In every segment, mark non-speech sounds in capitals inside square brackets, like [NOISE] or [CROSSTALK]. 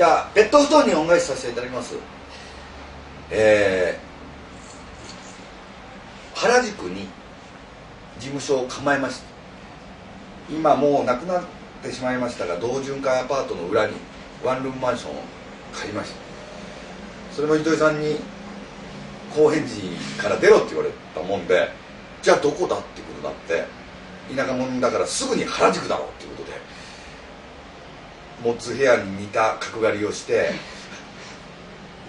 じゃあベッド布団に恩返しさせていただきます。えー、原宿に事務所を構えました今もうなくなってしまいましたが同潤会アパートの裏にワンルームマンションを借りましたそれも糸井さんに高円寺から出ろって言われたもんでじゃあどこだってことになって田舎者だからすぐに原宿だろうっていうことでモッツヘアに似た角刈りをして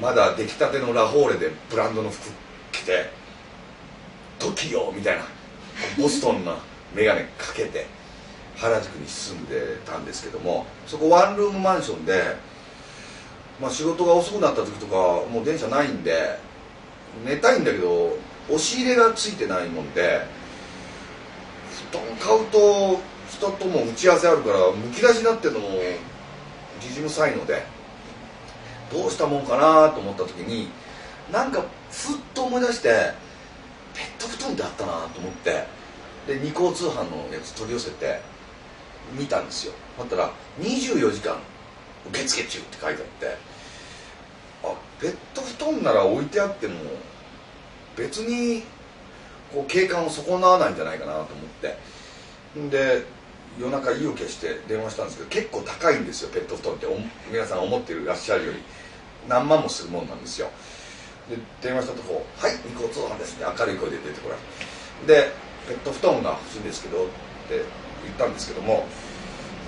まだ出来たてのラフォーレでブランドの服着て「時よ」みたいなボストンの眼鏡かけて原宿に住んでたんですけどもそこワンルームマンションで、まあ、仕事が遅くなった時とかもう電車ないんで寝たいんだけど押し入れがついてないもんで布団買うと人とも打ち合わせあるからむき出しになってるのもじじむさいのでどうしたもんかなと思った時になんかふっと思い出してペット布団ってあったなと思ってで二項通販のやつ取り寄せて見たんですよ。だったら24時間受付中って書いてあってあペット布団なら置いてあっても別にこう景観を損なわないんじゃないかなと思って。で夜中意を決して電話したんですけど結構高いんですよペット布団って。皆さん思っていらっしゃるより。何万もするもんなんですよ。で電話したとこ「はい二個通販ですね。明るい声で出てこられでペット布団が欲しいんですけどって言ったんですけども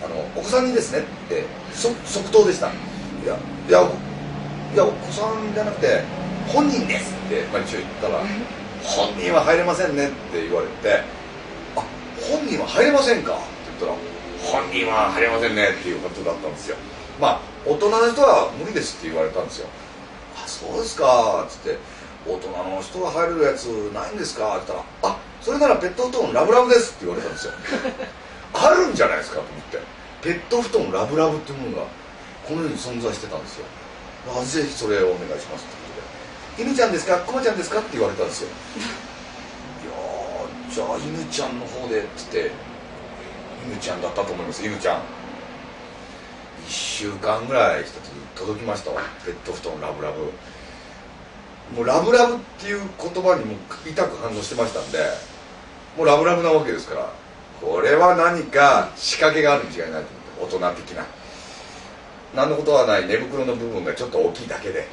あのお子さんにですねって即答でした。いやいやいやお子さんじゃなくて本人ですって、まあ、一応言ったら本人は入れませんねって言われてあ本人は入れませんか？ったら本人は入れませんねっていうことだったんですよ。まあ大人の人は無理ですって言われたんですよあそうですかっつって大人の人が入れるやつないんですか？って言ったらあそれならペット布団ラブラブですって言われたんですよ。[LAUGHS] あるんじゃないですかと思って。ペット布団ラブラブっていうものがこの世に存在してたんですよぜひそれをお願いしますってことで「犬ちゃんですか？クマちゃんですか?」って言われたんですよいやじゃあ犬ちゃんの方でっつって犬ちゃんだったと思います。犬ちゃん。1週間ぐらいした時届きましたわ。ペット布団ラブラブ。もうラブラブっていう言葉にも痛く反応してましたんでもうラブラブなわけですからこれは何か仕掛けがあるに違いないと思って大人的な。何のことはない。寝袋の部分がちょっと大きいだけで。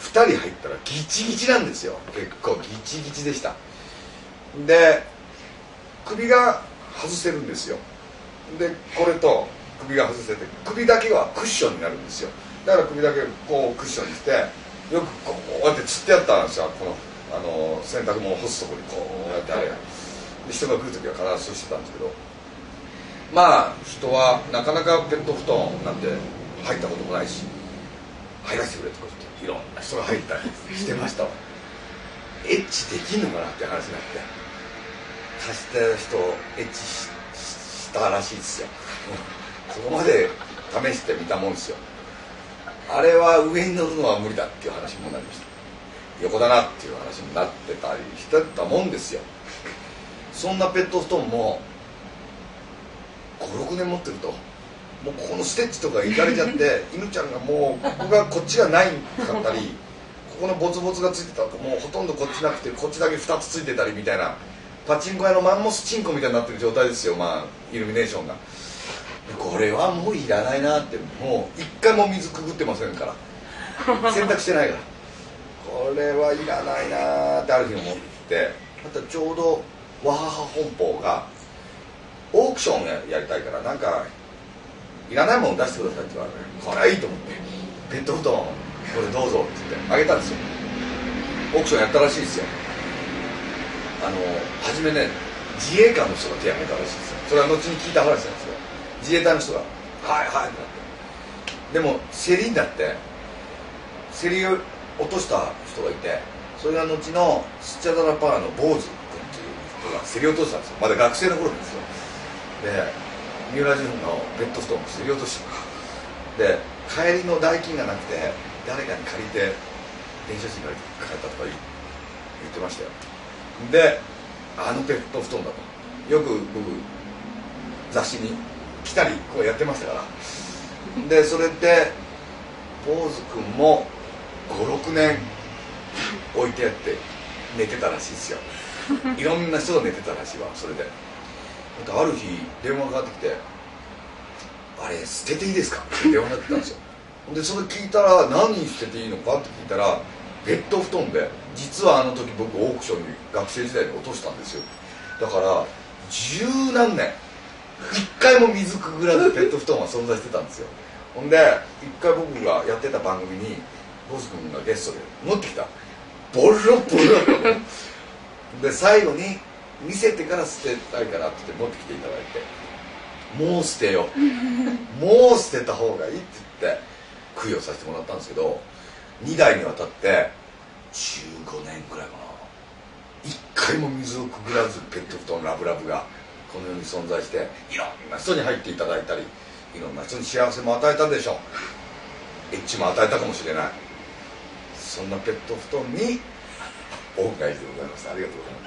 2人入ったらギチギチなんですよ。結構ギチギチでした。で首が外せるんですよ。でこれと首が外せて首だけはクッションになるんですよ。だから首だけこうクッションにしてよくこうやってつってやったんですよ。このあの洗濯物を干すとこにこうやってあれ。人が来る時は必ずそうしてたんですけど。まあ人はなかなかペット布団なんて入ったこともないし入らせてくれとか言っていろんな人が入ったりしてましたわ。エッチできんのかなって話になって。貸した人エッチしたらしいですよ。[LAUGHS] そこまで試してみたもんですよ。あれは上に乗るのは無理だっていう話もなりました。横だなっていう話になってたりしてたもんですよ。そんなペット布団も56年持ってると。もうここのステッチとかいかれちゃって [LAUGHS] 犬ちゃんがもうここがこっちがないかったりここのボツボツがついてたともうほとんどこっちなくてこっちだけ2つついてたりみたいなパチンコ屋のマンモスチンコみたいになってる状態ですよまあイルミネーションが。これはもういらないなって。もう一回も水くぐってませんから。洗濯してないから。これはいらないなってある日思って。またちょうどワハハ本舗がオークションやりたいからなんかいらないもの出してくださいって言われてこれはいいと思って。ペット布団これどうぞって言ってあげたんですよ。オークションやったらしいですよ。あの初めね自衛官の人が手を挙げたらしいですよ。それは後に聞いた話なんですよ。自衛隊の人が「はいはい」ってなって。でも競りになって競りを落とした人がいてそれが後のスチャダラパーの坊主君っていう人が競り落としたんですよ。まだ学生の頃ですよ。で三浦淳のペット布団を競り落としたで帰りの代金がなくて誰かに借りて電車賃借りて帰ったとか言ってましたよ。であのペット布団だと。よく僕雑誌に来たりこうやってましたから。でそれで坊主君も56年置いてやって寝てたらしいですよ。いろんな人が寝てたらしいわそれで。ある日電話がかかってきて「あれ捨てていいですか?」って電話がかかってたんですよ。でそれ聞いたら何捨てていいのかって聞いたらベッド布団で実はあの時僕オークションに学生時代に落としたんですよ。だから十何年一回も水くぐらずベッド布団は存在してたんですよ。ほんで一回僕がやってた番組にボス君がゲストで持ってきた。ボロボロで最後に見せてから捨てたいからって持ってきていただいて。もう捨てよもう捨てた方がいいって言って供養させてもらったんですけど2代にわたって15年くらいかな。一回も水をくぐらずペット布団ラブラブがこの世に存在していろんな人に入っていただいたりいろんな人に幸せも与えたでしょう。エッチも与えたかもしれない。そんなペット布団に恩返しでございます。ありがとうございます。